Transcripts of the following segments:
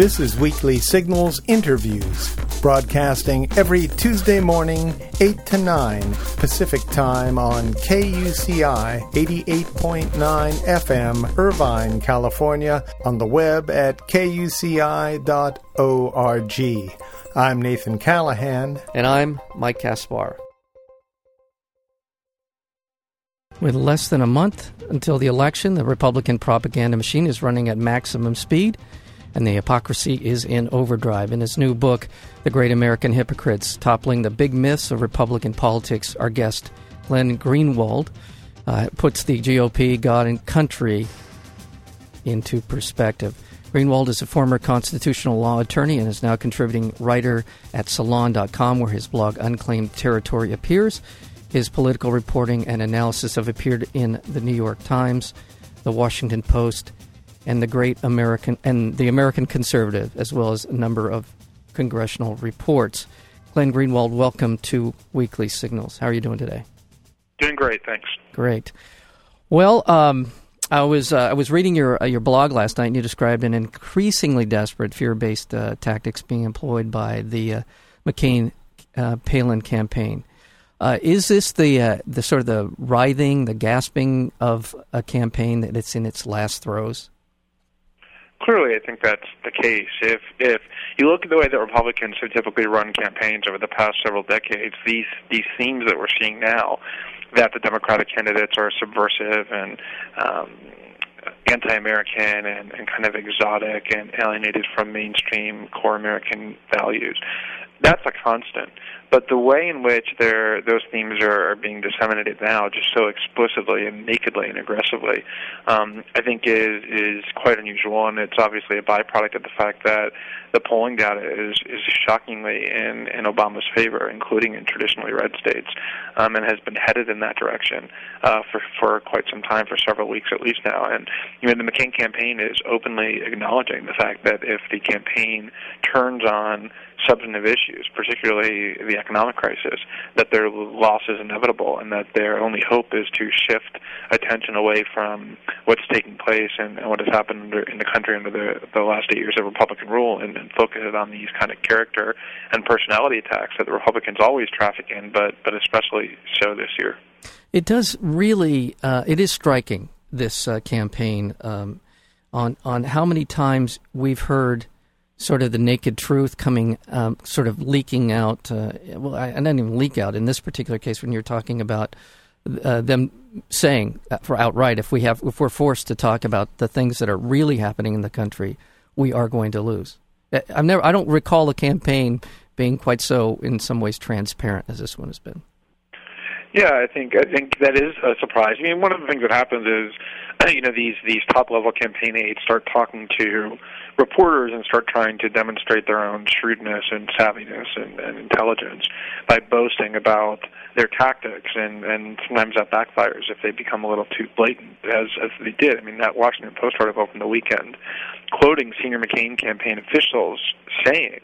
This is Weekly Signals Interviews, broadcasting every Tuesday morning, 8 to 9 Pacific Time on KUCI 88.9 FM, Irvine, California, on the web at kuci.org. I'm Nathan Callahan. And I'm Mike Kaspar. With less than a month until the election, the Republican propaganda machine is running at maximum speed and the hypocrisy is in overdrive. In his new book, The Great American Hypocrites Toppling the Big Myths of Republican Politics, our guest, Glenn Greenwald, uh, puts the GOP, God, and country into perspective. Greenwald is a former constitutional law attorney and is now contributing writer at Salon.com, where his blog Unclaimed Territory appears. His political reporting and analysis have appeared in the New York Times, the Washington Post, and the Great American and the American Conservative, as well as a number of congressional reports. Glenn Greenwald, welcome to Weekly Signals. How are you doing today? Doing great, thanks. Great. Well, um, I was uh, I was reading your uh, your blog last night, and you described an increasingly desperate fear-based uh, tactics being employed by the uh, McCain uh, Palin campaign. Uh, is this the the sort of the writhing, the gasping of a campaign that it's in its last throes? Clearly, I think that's the case. If if you look at the way that Republicans have typically run campaigns over the past several decades, these these themes that we're seeing now, that the Democratic candidates are subversive and um, anti-American and, and kind of exotic and alienated from mainstream core American values, that's a constant. But the way in which those themes are, are being disseminated now, just so explicitly and nakedly and aggressively, um, I think is is quite unusual, and it's obviously a byproduct of the fact that the polling data is is shockingly in in Obama's favor, including in traditionally red states, um, and has been headed in that direction uh, for for quite some time, for several weeks at least now. And you know, the McCain campaign is openly acknowledging the fact that if the campaign turns on substantive issues, particularly the economic crisis, that their loss is inevitable and that their only hope is to shift attention away from what's taking place and, and what has happened under, in the country under the, the last eight years of Republican rule and, and focus it on these kind of character and personality attacks that the Republicans always traffic in, but, but especially so this year. It does really, uh, it is striking, this uh, campaign, um, on, on how many times we've heard – sort of the naked truth coming, um, sort of leaking out. Uh, well, I, I, didn't even leak out in this particular case when you're talking about uh, them saying for outright, if we have, if we're forced to talk about the things that are really happening in the country, we are going to lose. I've never, I don't recall a campaign being quite so, in some ways, transparent as this one has been. Yeah, I think I think that is a surprise. I mean, one of the things that happens is, you know, these these top level campaign aides start talking to reporters and start trying to demonstrate their own shrewdness and savviness and, and intelligence by boasting about their tactics, and and sometimes that backfires if they become a little too blatant, as as they did. I mean, that Washington Post article from the weekend, quoting senior McCain campaign officials saying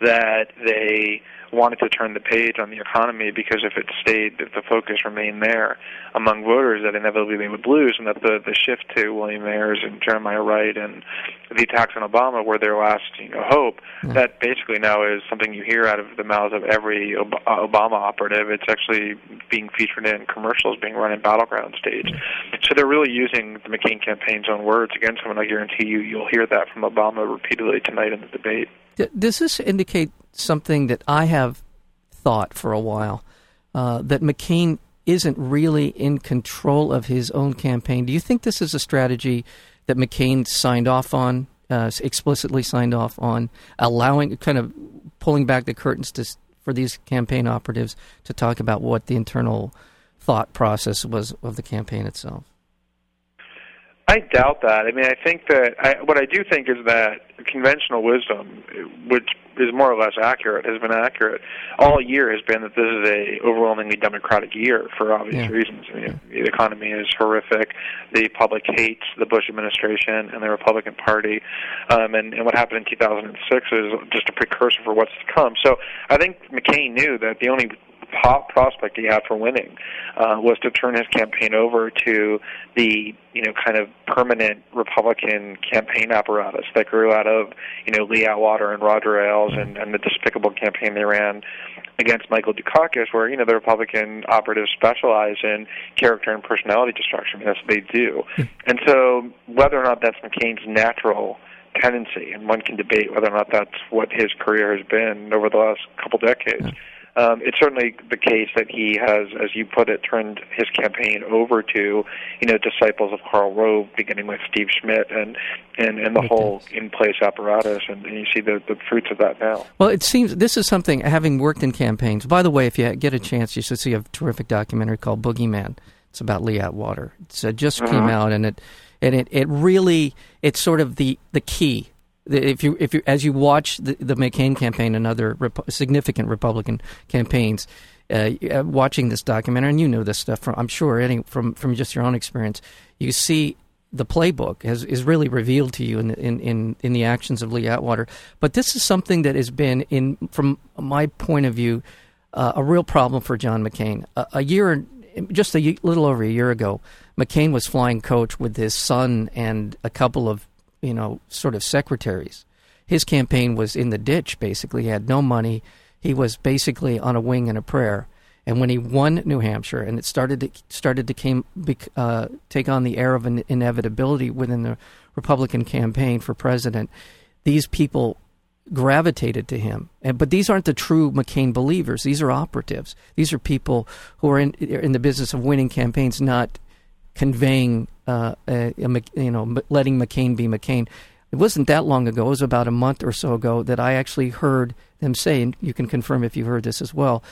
that they wanted to turn the page on the economy because if it stayed, if the focus remained there among voters, that inevitably they would lose, and that the the shift to William Ayers and Jeremiah Wright and the attacks on Obama were their last you know hope. Yeah. That basically now is something you hear out of the mouths of every Ob- Obama operative. It's actually being featured in commercials being run in battleground stage. So they're really using the McCain campaign's own words against him, and I guarantee you, you'll hear that from Obama repeatedly tonight in the debate. Does this indicate something that I have thought for a while uh, that McCain isn't really in control of his own campaign? Do you think this is a strategy that McCain signed off on, uh, explicitly signed off on, allowing, kind of pulling back the curtains to, for these campaign operatives to talk about what the internal thought process was of the campaign itself? I doubt that. I mean, I think that I, what I do think is that conventional wisdom, which is more or less accurate, has been accurate all year. Has been that this is a overwhelmingly democratic year for obvious yeah. reasons. I mean, the economy is horrific. The public hates the Bush administration and the Republican Party, um, and, and what happened in 2006 is just a precursor for what's to come. So I think McCain knew that the only top prospect he had for winning uh, was to turn his campaign over to the you know kind of permanent Republican campaign apparatus that grew out of you know Lee Atwater and Roger Ailes and, and the despicable campaign they ran against Michael Dukakis, where you know the Republican operatives specialize in character and personality destruction. That's what they do, hmm. and so whether or not that's McCain's natural tendency, and one can debate whether or not that's what his career has been over the last couple decades. Um, it's certainly the case that he has, as you put it, turned his campaign over to, you know, disciples of Karl Rove, beginning with Steve Schmidt and and, and the whole in-place apparatus, and, and you see the, the fruits of that now. Well, it seems this is something, having worked in campaigns. By the way, if you get a chance, you should see a terrific documentary called Boogie Man. It's about Lee Atwater. It uh, just uh-huh. came out, and it and it, it really it's sort of the the key if you if you as you watch the, the McCain campaign and other rep- significant Republican campaigns, uh, uh, watching this documentary, and you know this stuff from I'm sure any from from just your own experience, you see the playbook has, is really revealed to you in, in, in, in the actions of Lee Atwater. But this is something that has been, in from my point of view, uh, a real problem for John McCain. A, a year, just a little over a year ago, McCain was flying coach with his son and a couple of you know, sort of secretaries. His campaign was in the ditch, basically. He had no money. He was basically on a wing and a prayer. And when he won New Hampshire, and it started to started to came, uh, take on the air of an inevitability within the Republican campaign for president, these people gravitated to him. And, but these aren't the true McCain believers. These are operatives. These are people who are in in the business of winning campaigns, not conveying, uh, a, a, you know, letting McCain be McCain. It wasn't that long ago. It was about a month or so ago that I actually heard them say, and you can confirm if you heard this as well.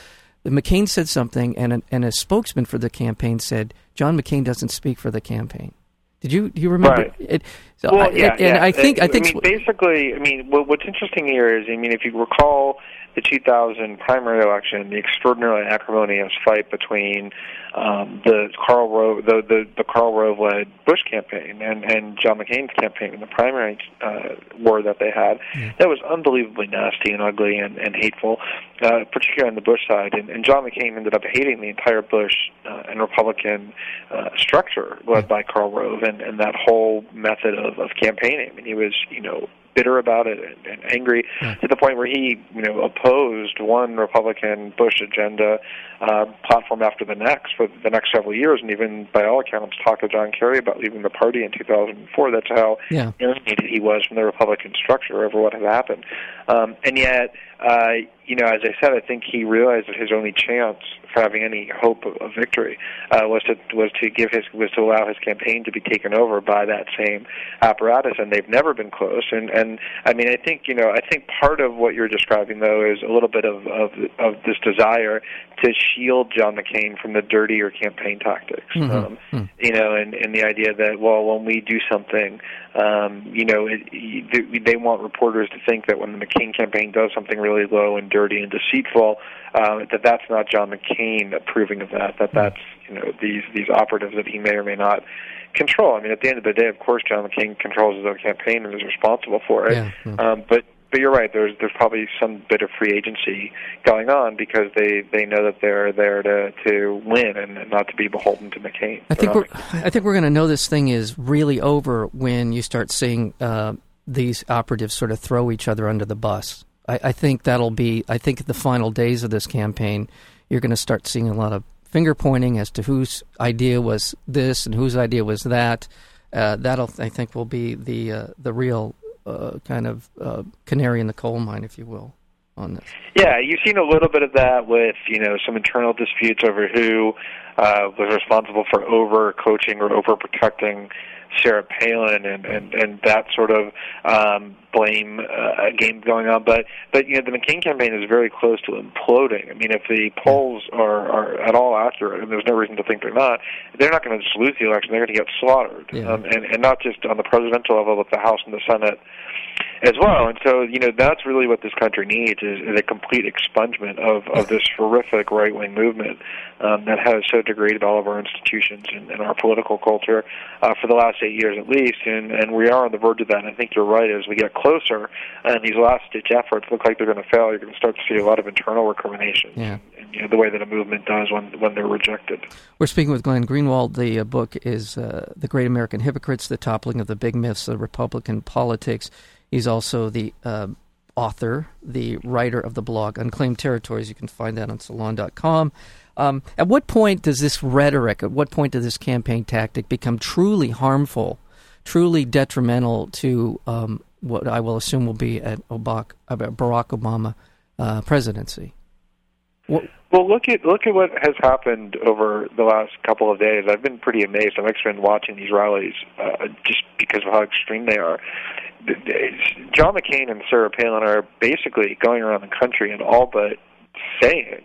That McCain said something, and a, and a spokesman for the campaign said, "John McCain doesn't speak for the campaign." Did you do you remember right. it? So well, I, yeah, and yeah. I think I think I mean, basically, I mean, what's interesting here is, I mean, if you recall the 2000 primary election, the extraordinarily acrimonious fight between um, the Karl Rove, the, the, the Karl Rove led Bush campaign and, and John McCain's campaign in the primary uh, war that they had, yeah. that was unbelievably nasty and ugly and, and hateful, uh, particularly on the Bush side. And, and John McCain ended up hating the entire Bush uh, and Republican uh, structure led by Karl Rove and, and that whole method of, of campaigning. I mean, he was, you know, bitter about it and, and angry yeah. to the point where he, you know, opposed one Republican Bush agenda uh, platform after the next for the next several years, and even by all accounts talked to John Kerry about leaving the party in 2004. That's how yeah. alienated he was from the Republican structure over what had happened. Um, and yet, uh, you know, as I said, I think he realized that his only chance for having any hope of, of victory uh, was to was to give his was to allow his campaign to be taken over by that same apparatus, and they've never been close. And and I mean, I think you know, I think part of what you're describing though is a little bit of of, of this desire to shield John McCain from the dirtier campaign tactics. Mm-hmm. Um, mm-hmm. You know, and and the idea that well, when we do something, um, you know, it, they want reporters to think that when the McCain campaign does something really low and dirty and deceitful, uh, that that's not John McCain approving of that. That that's you know these these operatives that he may or may not control. I mean, at the end of the day, of course, John McCain controls his own campaign and is responsible for it. Yeah, yeah. Um, but but you're right. There's there's probably some bit of free agency going on because they, they know that they're there to, to win and not to be beholden to McCain. I think we're I think we're going to know this thing is really over when you start seeing uh, these operatives sort of throw each other under the bus. I, I think that'll be. I think the final days of this campaign, you're going to start seeing a lot of finger pointing as to whose idea was this and whose idea was that. Uh, that'll I think will be the uh, the real uh, kind of uh, canary in the coal mine, if you will, on this. Yeah, you've seen a little bit of that with you know some internal disputes over who uh, was responsible for over coaching or over protecting Sarah Palin and and and that sort of um, blame uh, game going on. But but you know the McCain campaign is very close to imploding. I mean, if the polls are are at all accurate, and there's no reason to think they're not, they're not going to just lose the election. They're going to get slaughtered, yeah. um, and and not just on the presidential level, but the House and the Senate as well. And so, you know, that's really what this country needs is, is a complete expungement of, of this horrific right wing movement um, that has so degraded all of our institutions and, and our political culture uh, for the last eight years at least. And, and we are on the verge of that. And I think you're right. As we get closer, and these last ditch efforts look like they're going to fail, you're going to start to see a lot of internal recrimination. Yeah. And, you know, the way that a movement does when when they're rejected. We're speaking with Glenn Greenwald. The uh, book is uh, "The Great American Hypocrites: The Toppling of the Big Myths of Republican Politics." He's also the uh, author, the writer of the blog Unclaimed Territories. You can find that on Salon.com. Um, at what point does this rhetoric, at what point does this campaign tactic become truly harmful, truly detrimental to um, what I will assume will be at Barack Obama uh, presidency? What? Well, look at look at what has happened over the last couple of days. I've been pretty amazed. I've actually been watching these rallies uh, just because of how extreme they are. John McCain and Sarah Palin are basically going around the country and all but saying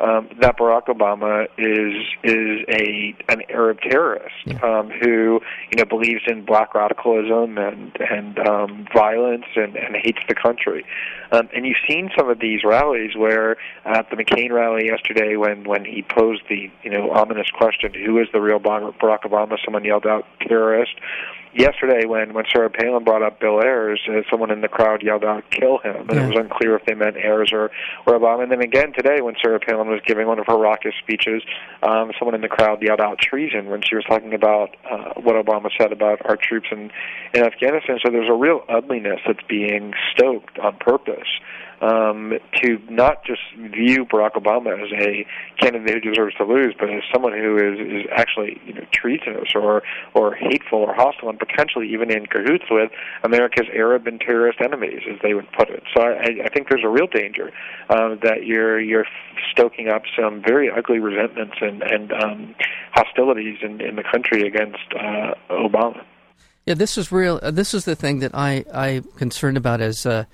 um, that Barack Obama is is a an Arab terrorist yeah. um, who you know believes in black radicalism and and um, violence and, and hates the country. Um, and you've seen some of these rallies where at the McCain rally yesterday, when when he posed the you know ominous question, "Who is the real Barack Obama?" Someone yelled out terrorist yesterday when when Sarah Palin brought up Bill Ayers, uh, someone in the crowd yelled out "kill him," and yeah. it was unclear if they meant Ayers or or Obama. And then again today, when Sarah Palin was giving one of her raucous speeches, um, someone in the crowd yelled out treason when she was talking about uh, what Obama said about our troops in in Afghanistan. So there's a real ugliness that's being stoked on purpose um, to not just view Barack Obama as a candidate who deserves to lose, but as someone who is, is actually you know treasonous or or hateful or hostile and potentially even in cahoots with America's Arab and terrorist enemies, as they would put it. So I, I think there's a real danger uh, that you're you're stoking up some very ugly resentments and and um, hostilities in, in the country against uh, Obama. Yeah, this is real. Uh, this is the thing that I I'm concerned about as. Uh,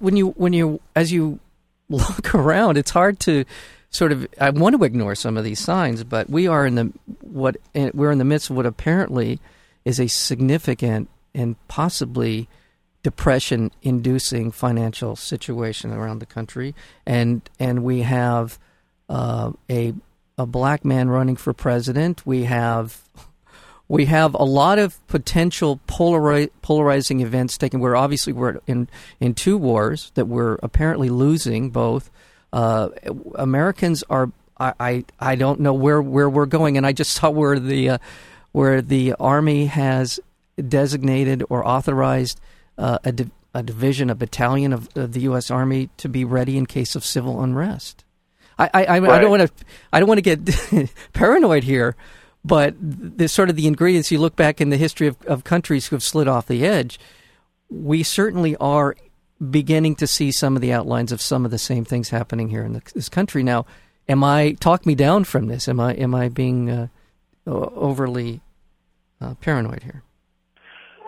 when you when you as you look around, it's hard to sort of. I want to ignore some of these signs, but we are in the what we're in the midst of what apparently is a significant and possibly depression-inducing financial situation around the country, and and we have uh, a a black man running for president. We have we have a lot of potential polari- polarizing events taking. We're obviously we're in in two wars that we're apparently losing. Both uh, Americans are. I, I, I don't know where where we're going, and I just saw where the uh, where the army has designated or authorized uh, a, di- a division, a battalion of, of, the U.S. Army to be ready in case of civil unrest. I I, I, right. I don't want to I don't want to get paranoid here, but the sort of the ingredients you look back in the history of, of countries who have slid off the edge, we certainly are beginning to see some of the outlines of some of the same things happening here in the, this country. Now, am I talk me down from this? Am I am I being uh, overly uh, paranoid here?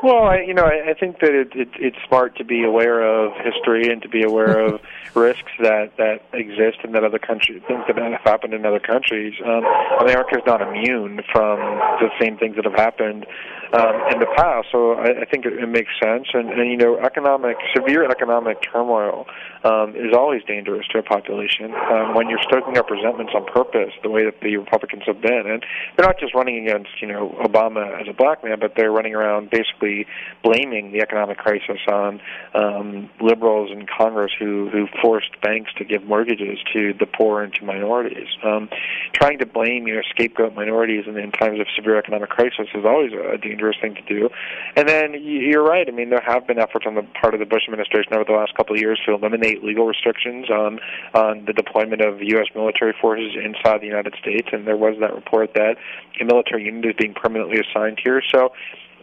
Well, I, you know, I, I think that it, it, it's smart to be aware of history and to be aware of risks that that exist in that other country, things that have happened in other countries. Um, America is not immune from the same things that have happened um, in the past. So I, I think it, it makes sense. And, and you know, economic severe economic turmoil um, is always dangerous to a population um, when you're stoking up resentments on purpose, the way that the Republicans have been. And they're not just running against you know Obama as a black man, but they're running around basically blaming the economic crisis on um, liberals in Congress who who forced banks to give mortgages to the poor and to minorities. Um, trying to blame you know scapegoat minorities in, in times of severe economic crisis is always a dangerous dangerous thing to do. And then you're right. I mean, there have been efforts on the part of the Bush administration over the last couple of years to eliminate legal restrictions on on the deployment of U.S. military forces inside the United States. And there was that report that a military unit is being permanently assigned here. So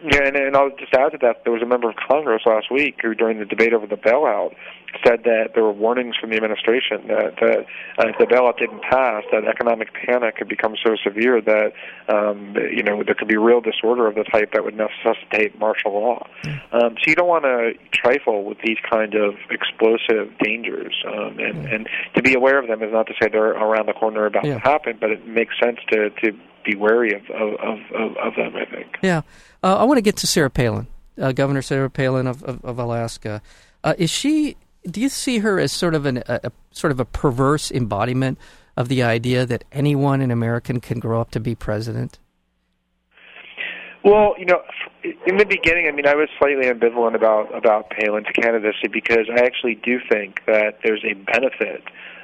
yeah, and, and I'll just add to that, there was a member of Congress last week who, during the debate over the bailout, said that there were warnings from the administration that, that uh, if the bailout didn't pass, that economic panic could become so severe that um, you know there could be real disorder of the type that would necessitate martial law. Um, so you don't want to trifle with these kind of explosive dangers, um, and, and to be aware of them is not to say they're around the corner about yeah. to happen, but it makes sense to to be wary of of, of, of them. I think. Yeah. Uh, I want to get to Sarah Palin, uh, Governor Sarah Palin of, of, of Alaska. Uh, is she? Do you see her as sort of an, a, a, sort of a perverse embodiment of the idea that anyone in America can grow up to be president? Well, you know, in the beginning, I mean, I was slightly ambivalent about about Palin's candidacy because I actually do think that there's a benefit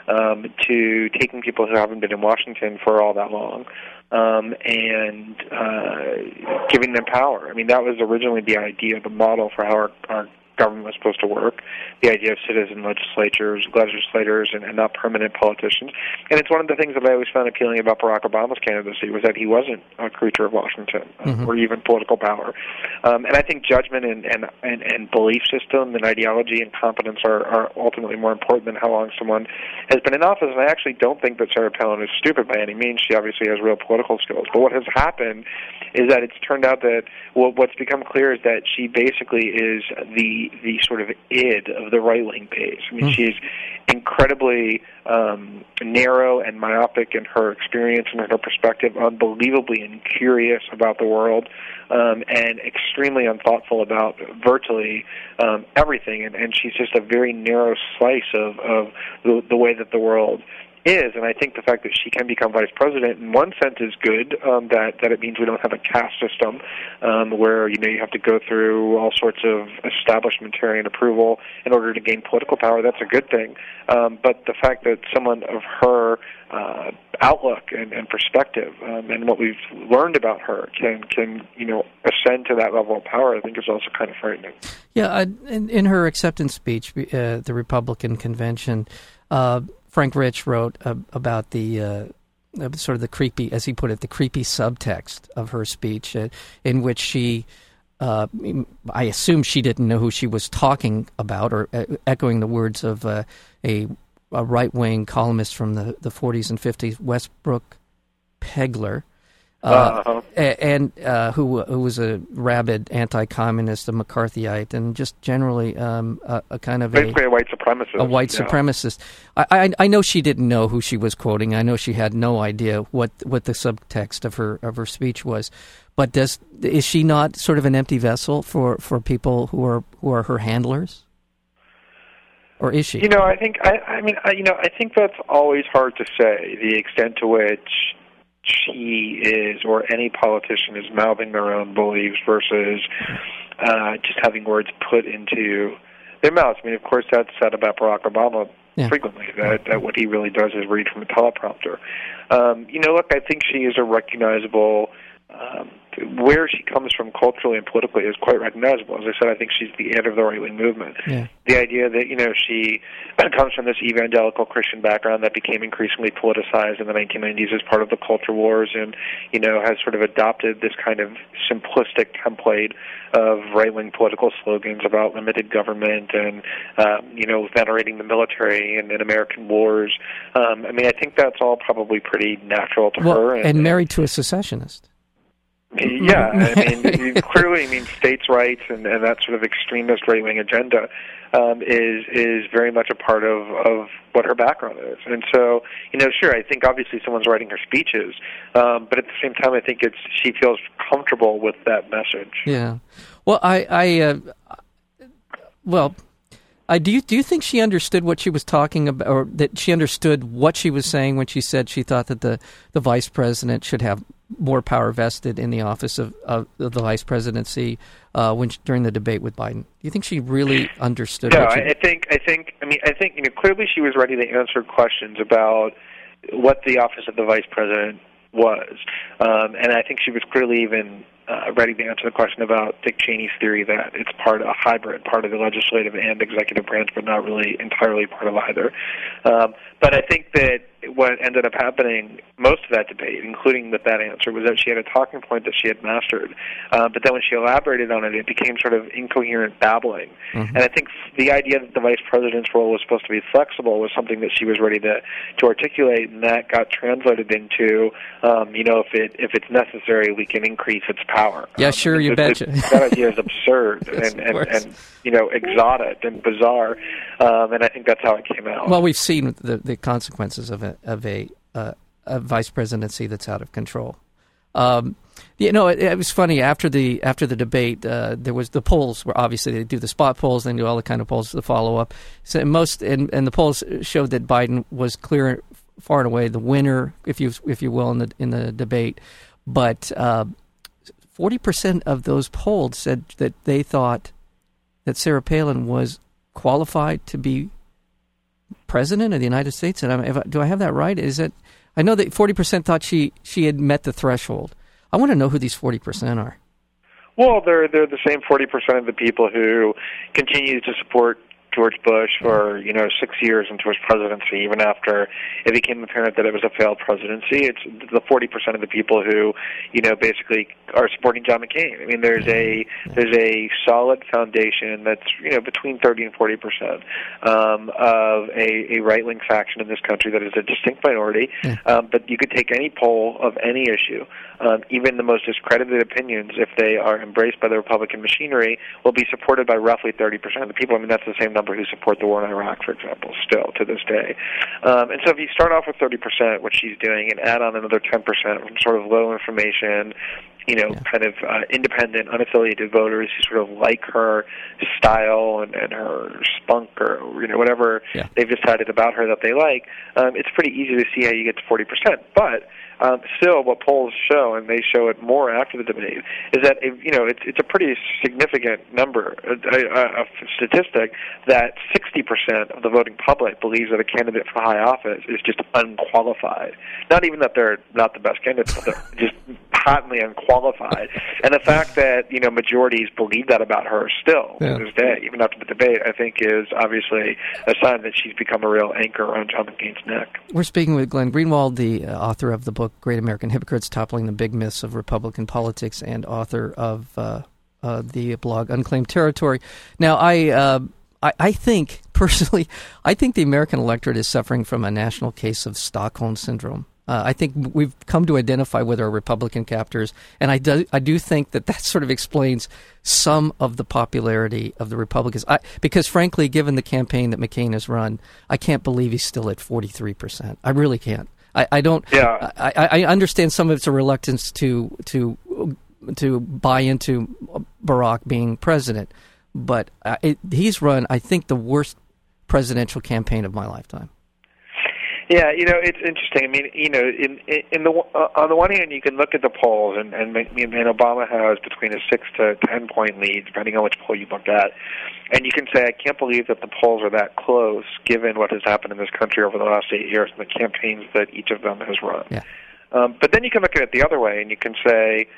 um, to taking people who haven't been in Washington for all that long um, and uh, giving them power. I mean, that was originally the idea, the model for how our, our government was supposed to work, the idea of citizen legislatures, legislators, and, and not permanent politicians. And it's one of the things that I always found appealing about Barack Obama's candidacy was that he wasn't a creature of Washington mm-hmm. or even political power. Um, and I think judgment and, and, and, and belief system and ideology and competence are, are ultimately more important than how long someone has been in office. And I actually don't think that Sarah Palin is stupid by any means. She obviously has real political skills. But what has happened is that it's turned out that well, what's become clear is that she basically is the the sort of id of the right wing base. I mean, mm. she's incredibly um, narrow and myopic in her experience and in her perspective, unbelievably incurious about the world, um, and extremely unthoughtful about virtually um, everything. And, and she's just a very narrow slice of, of the, the way that the world is, and I think the fact that she can become vice president in one sense is good. Um, that that it means we don't have a caste system um, where you know you have to go through all sorts of establishmentarian approval in order to gain political power. That's a good thing. Um, but the fact that someone of her uh, outlook and, and perspective um, and what we've learned about her can can you know ascend to that level of power, I think is also kind of frightening. Yeah, uh, in, in her acceptance speech, uh, the Republican convention. Uh, Frank Rich wrote uh, about the uh, sort of the creepy, as he put it, the creepy subtext of her speech, uh, in which she, uh, I assume she didn't know who she was talking about, or uh, echoing the words of uh, a, a right wing columnist from the, the 40s and 50s, Westbrook Pegler, uh, and uh, who who was a rabid anti-communist, a McCarthyite, and just generally um, a, a, kind of basically a, a, white supremacist. A white yeah. supremacist. I, I, I know she didn't know who she was quoting. I know she had no idea what what the subtext of her of her speech was. But does is she not sort of an empty vessel for, for people who are who are her handlers? Or is she? You know, I think I, I mean, I, you know, I think that's always hard to say. The extent to which she is or any politician is mouthing their own beliefs versus uh, just having words put into their mouths. I mean, of course, that's said about Barack Obama yeah. frequently. That that what he really does is read from a teleprompter. Um, you know, look, I think she is a recognizable um, where she comes from culturally and politically is quite recognizable. As I said, I think she's the head of the right wing movement. Yeah. The idea that you know she comes from this evangelical Christian background that became increasingly politicized in the 1990s as part of the culture wars, and you know has sort of adopted this kind of simplistic template of right wing political slogans about limited government and um, you know venerating the military and, and American wars. Um, I mean, I think that's all probably pretty natural to well, her. And, and married to a secessionist. Yeah, I mean, clearly, I mean, states' rights and, and that sort of extremist right wing agenda um, is is very much a part of of what her background is. And so, you know, sure, I think obviously someone's writing her speeches, um, but at the same time, I think it's she feels comfortable with that message. Yeah. Well, I, I, uh, well. I, do you do you think she understood what she was talking about, or that she understood what she was saying when she said she thought that the, the vice president should have more power vested in the office of, of the vice presidency uh, when during the debate with Biden. Do you think she really understood? No, she, I think I think I mean I think you know clearly she was ready to answer questions about what the office of the vice president was, um, and I think she was clearly even uh, ready to answer the question about Dick Cheney's theory that it's part of a hybrid, part of the legislative and executive branch, but not really entirely part of either. Um, but I think that what ended up happening most of that debate, including with that answer, was that she had a talking point that she had mastered. Uh, but then when she elaborated on it, it became sort of incoherent babbling. Mm-hmm. And I think the idea that the vice president's role was supposed to be flexible was something that she was ready to to articulate, and that got translated into, um, you know, if it if it's necessary, we can increase its power. Yeah, um, sure, you betcha. that idea is absurd and, and, and you know exotic and bizarre, um, and I think that's how it came out. Well, we've seen the the consequences of it of a uh, a vice presidency that's out of control. Um, you know, it, it, was funny after the after the debate. Uh, there was the polls where obviously they do the spot polls, they do all the kind of polls to follow up. So most and, and the polls showed that Biden was clear, far and away the winner, if you if you will, in the in the debate. But uh, forty uh, percent of those polled said that they thought that Sarah Palin was qualified to be president of the United States? And I, do I have that right? Is it? I know that forty percent thought she she had met the threshold. I want to know who these forty percent are. Well, they're they're the same forty percent of the people who continue to support George Bush for you know six years into his presidency, even after it became apparent that it was a failed presidency. It's the forty percent of the people who you know basically are supporting John McCain. I mean, there's a there's a solid foundation that's you know between thirty and forty percent um, of a, a right wing faction in this country that is a distinct minority. Um, but you could take any poll of any issue, um, even the most discredited opinions, if they are embraced by the Republican machinery, will be supported by roughly thirty percent of the people. I mean, that's the same number who support the war in Iraq, for example, still to this day. Um, and so if you start off with 30%, what she's doing, and add on another 10% from sort of low information, you know, yeah. kind of uh, independent, unaffiliated voters who sort of like her style and, and her spunk or you know whatever yeah. they've decided about her that they like. Um, it's pretty easy to see how you get to forty percent. But um, still, what polls show, and they show it more after the debate, is that if, you know it's it's a pretty significant number, a, a, a statistic that 60% of the voting public believes that a candidate for high office is just unqualified. Not even that they're not the best candidates, but they're just patently unqualified. And the fact that you know majorities believe that about her still yeah. to this day, even after the debate, I think is obviously a sign that she's become a real anchor around John McCain's neck. We're speaking with Glenn Greenwald, the uh, author of the book book, Great American Hypocrites Toppling the Big Myths of Republican Politics, and author of uh, uh, the blog Unclaimed Territory. Now, I, uh, I, I think, personally, I think the American electorate is suffering from a national case of Stockholm Syndrome. Uh, I think we've come to identify with our Republican captors, and I do, I do think that that sort of explains some of the popularity of the Republicans. I, because, frankly, given the campaign that McCain has run, I can't believe he's still at 43%. I really can't. I, I don't. Yeah. I, I understand some of it's a reluctance to to to buy into Barack being president, but uh, it, he's run, I think, the worst presidential campaign of my lifetime. Yeah, you know, it's interesting. I mean, you know, in in the uh, on the one hand, you can look at the polls, and and, and Obama has between a six to ten point lead, depending on which poll you look at, and you can say, I can't believe that the polls are that close, given what has happened in this country over the last eight years and the campaigns that each of them has run. Yeah. Um, but then you can look at it the other way, and you can say,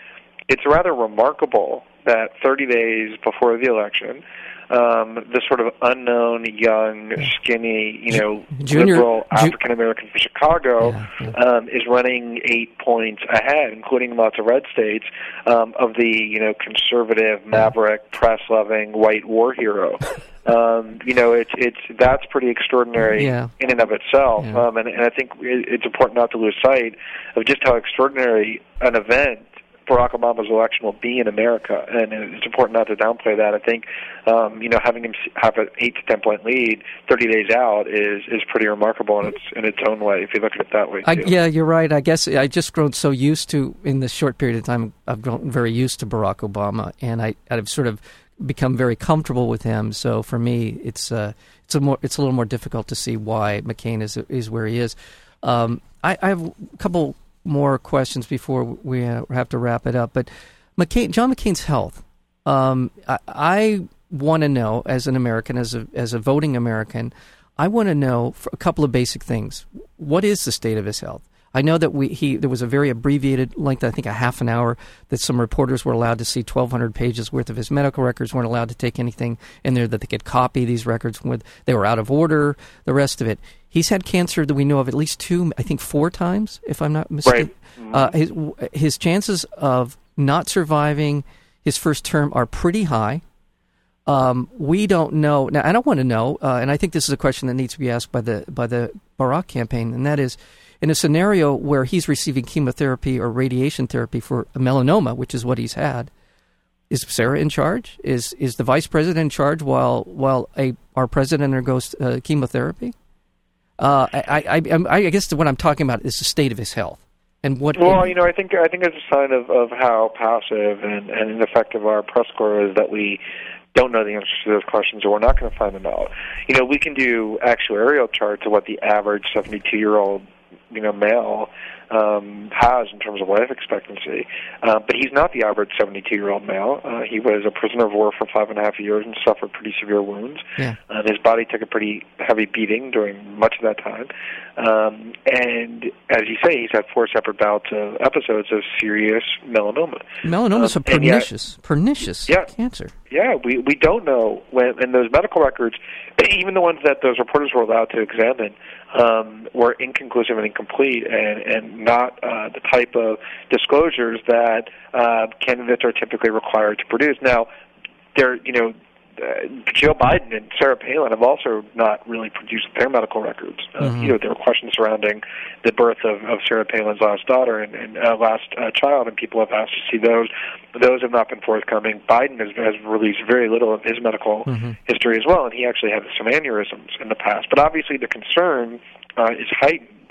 it's rather remarkable that 30 days before the election um, this sort of unknown, young, skinny, you know, Junior, liberal African American from Chicago yeah, yeah. Um, is running eight points ahead, including lots of red states, um, of the you know conservative, maverick, press-loving white war hero. um, you know, it's it's that's pretty extraordinary yeah. in and of itself, yeah. um, and, and I think it's important not to lose sight of just how extraordinary an event Barack Obama's election will be in America, and it's important not to downplay that. I think, um, you know, having him have an eight to ten point lead 30 days out is is pretty remarkable in its in its own way. If you look at it that way. I, yeah, you're right. I guess I just grown so used to in this short period of time. I've grown very used to Barack Obama, and I I've sort of become very comfortable with him. So for me, it's uh, it's a more it's a little more difficult to see why McCain is is where he is. Um, I, I have a couple more questions before we have to wrap it up. But McCain, John McCain's health. Um, I, I want to know, as an American, as a as a voting American, I want to know a couple of basic things. What is the state of his health? I know that we he there was a very abbreviated length, I think a half an hour, that some reporters were allowed to see 1,200 pages worth of his medical records. weren't allowed to take anything in there that they could copy these records with. They were out of order. The rest of it. He's had cancer that we know of at least two, I think four times, if I'm not mistaken. Right. Uh, his his chances of not surviving his first term are pretty high. Um, we don't know now. I don't want to know, uh, and I think this is a question that needs to be asked by the by the Barack campaign, and that is in a scenario where he's receiving chemotherapy or radiation therapy for a melanoma, which is what he's had, is Sarah in charge? Is is the vice president in charge while while a our president undergoes uh, chemotherapy? Uh, I, I, I, I guess what I'm talking about is the state of his health and what. Well, you know, I think I think it's a sign of, of how passive and, and ineffective our press corps is that we don't know the answers to those questions, or we're not going to find them out. You know, we can do actuarial charts of what the average 72 year old you know male um, has in terms of life expectancy. Uh, but he's not the average 72 year old male. Uh, he was a prisoner of war for five and a half years and suffered pretty severe wounds. Yeah. Uh, his body took a pretty heavy beating during much of that time. Um, and as you say, he's had four separate bouts of episodes of serious melanoma. Melanoma is Um, a and yet- pernicious, pernicious Yeah. cancer. Yeah, we we don't know when, and those medical records, even the ones that those reporters were allowed to examine, um, were inconclusive and incomplete, and and not uh, the type of disclosures that uh, candidates are typically required to produce. Now, there, you know. Uh, Joe Biden and Sarah Palin have also not really produced their medical records. Uh, Mhm. You know, there were questions surrounding the birth of, of Sarah Palin's last daughter and, and uh, last uh, child, and people have asked to see those. Those have not been forthcoming. Biden has, has released very little of his medical Mhm. history as well, and he actually had some aneurysms in the past. But obviously, the concern uh, is heightened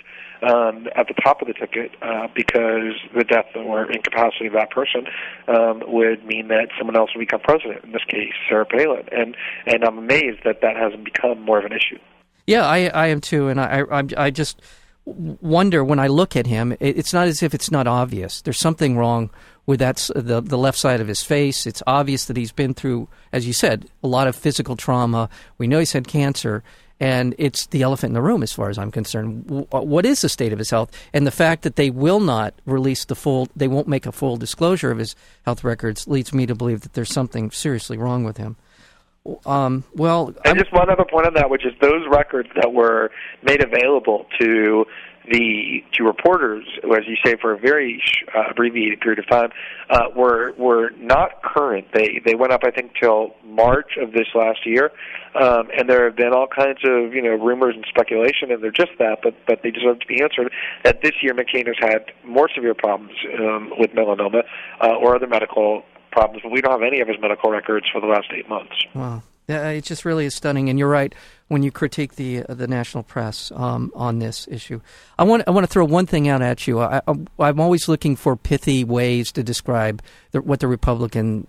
um, at the top of the ticket uh, because the death or incapacity of that person um, would mean that someone else would become president. In this case, Sarah Palin, and and I'm amazed that that hasn't become more of an issue. Yeah, I, I am too, and I, I, I just wonder when I look at him. It, it's not as if it's not obvious. There's something wrong with that the the left side of his face. It's obvious that he's been through, as you said, a lot of physical trauma. We know he's had cancer, and it's the elephant in the room as far as I'm concerned. W- uh, What is the state of his health? And the fact that they will not release the full, they won't make a full disclosure of his health records leads me to believe that there's something seriously wrong with him. Um, well, And just one other point on that, which is those records that were made available to the to reporters, as you say, for a very sh- uh, abbreviated period of time, uh, were were not current. They they went up, I think, till March of this last year, um, and there have been all kinds of you know rumors and speculation, and they're just that, but but they deserve to be answered. That this year McCain has had more severe problems um, with melanoma uh, or other medical problems, but we don't have any of his medical records for the last eight months. Wow, yeah, it just really is stunning. And you're right when you critique the uh, the national press um, on this issue. I want I want to throw one thing out at you. I, I'm always looking for pithy ways to describe the, what the Republican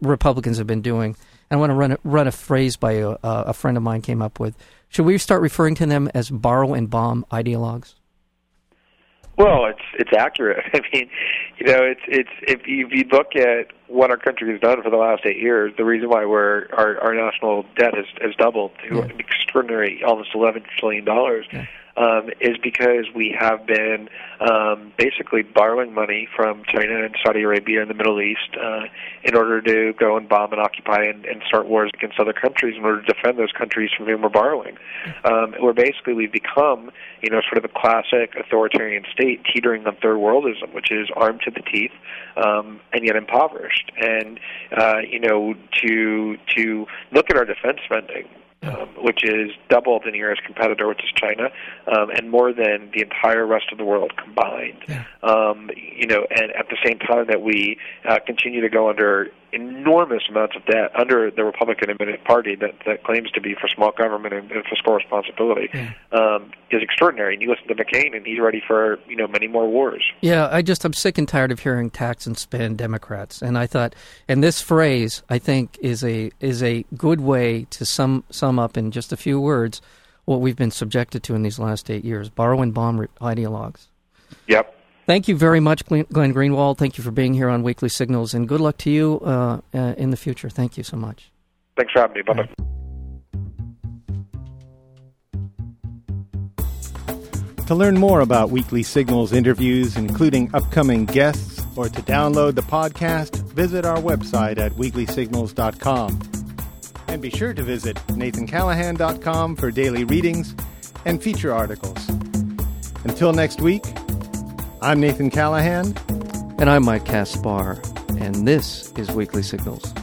Republicans have been doing. And I want to run a, run a phrase by a, a friend of mine came up with. Should we start referring to them as borrow and bomb ideologues? Well, it's it's accurate. I mean, you know, it's it's if you, if you look at what our country has done for the last eight years, the reason why we're our our national debt has has doubled to Yeah. an extraordinary almost eleven trillion dollars. Yeah. Um, is because we have been um, basically borrowing money from China and Saudi Arabia and the Middle East uh, in order to go and bomb and occupy and, and start wars against other countries in order to defend those countries from whom we're borrowing. Um, where basically we've become, you know, sort of a classic authoritarian state teetering on third worldism, which is armed to the teeth um, and yet impoverished. And uh, you know, to to look at our defense spending, um, which is double the nearest competitor, which is China, um, and more than the entire rest of the world combined. Um, you know, and at the same time that we uh, continue to go under enormous amounts of debt under the Republican Party that, that claims to be for small government and, and fiscal responsibility um, is extraordinary. And you listen to McCain, and he's ready for you know many more wars. Yeah, I just I'm sick and tired of hearing tax and spend Democrats, and I thought, and this phrase I think is a is a good way to sum sum up in just a few words what we've been subjected to in these last eight years: borrow and bomb ideologues. Yep. Thank you very much, Glenn Glenn Greenwald. Thank you for being here on Weekly Signals, and good luck to you uh, uh, in the future. Thank you so much. Thanks for having me. Bye bye. To learn more about Weekly Signals interviews, including upcoming guests, or to download the podcast, visit our website at weeklysignals.com. And be sure to visit nathancallahan.com for daily readings and feature articles. Until next week, I'm Nathan Callahan. And I'm Mike Caspar, and this is Weekly Signals.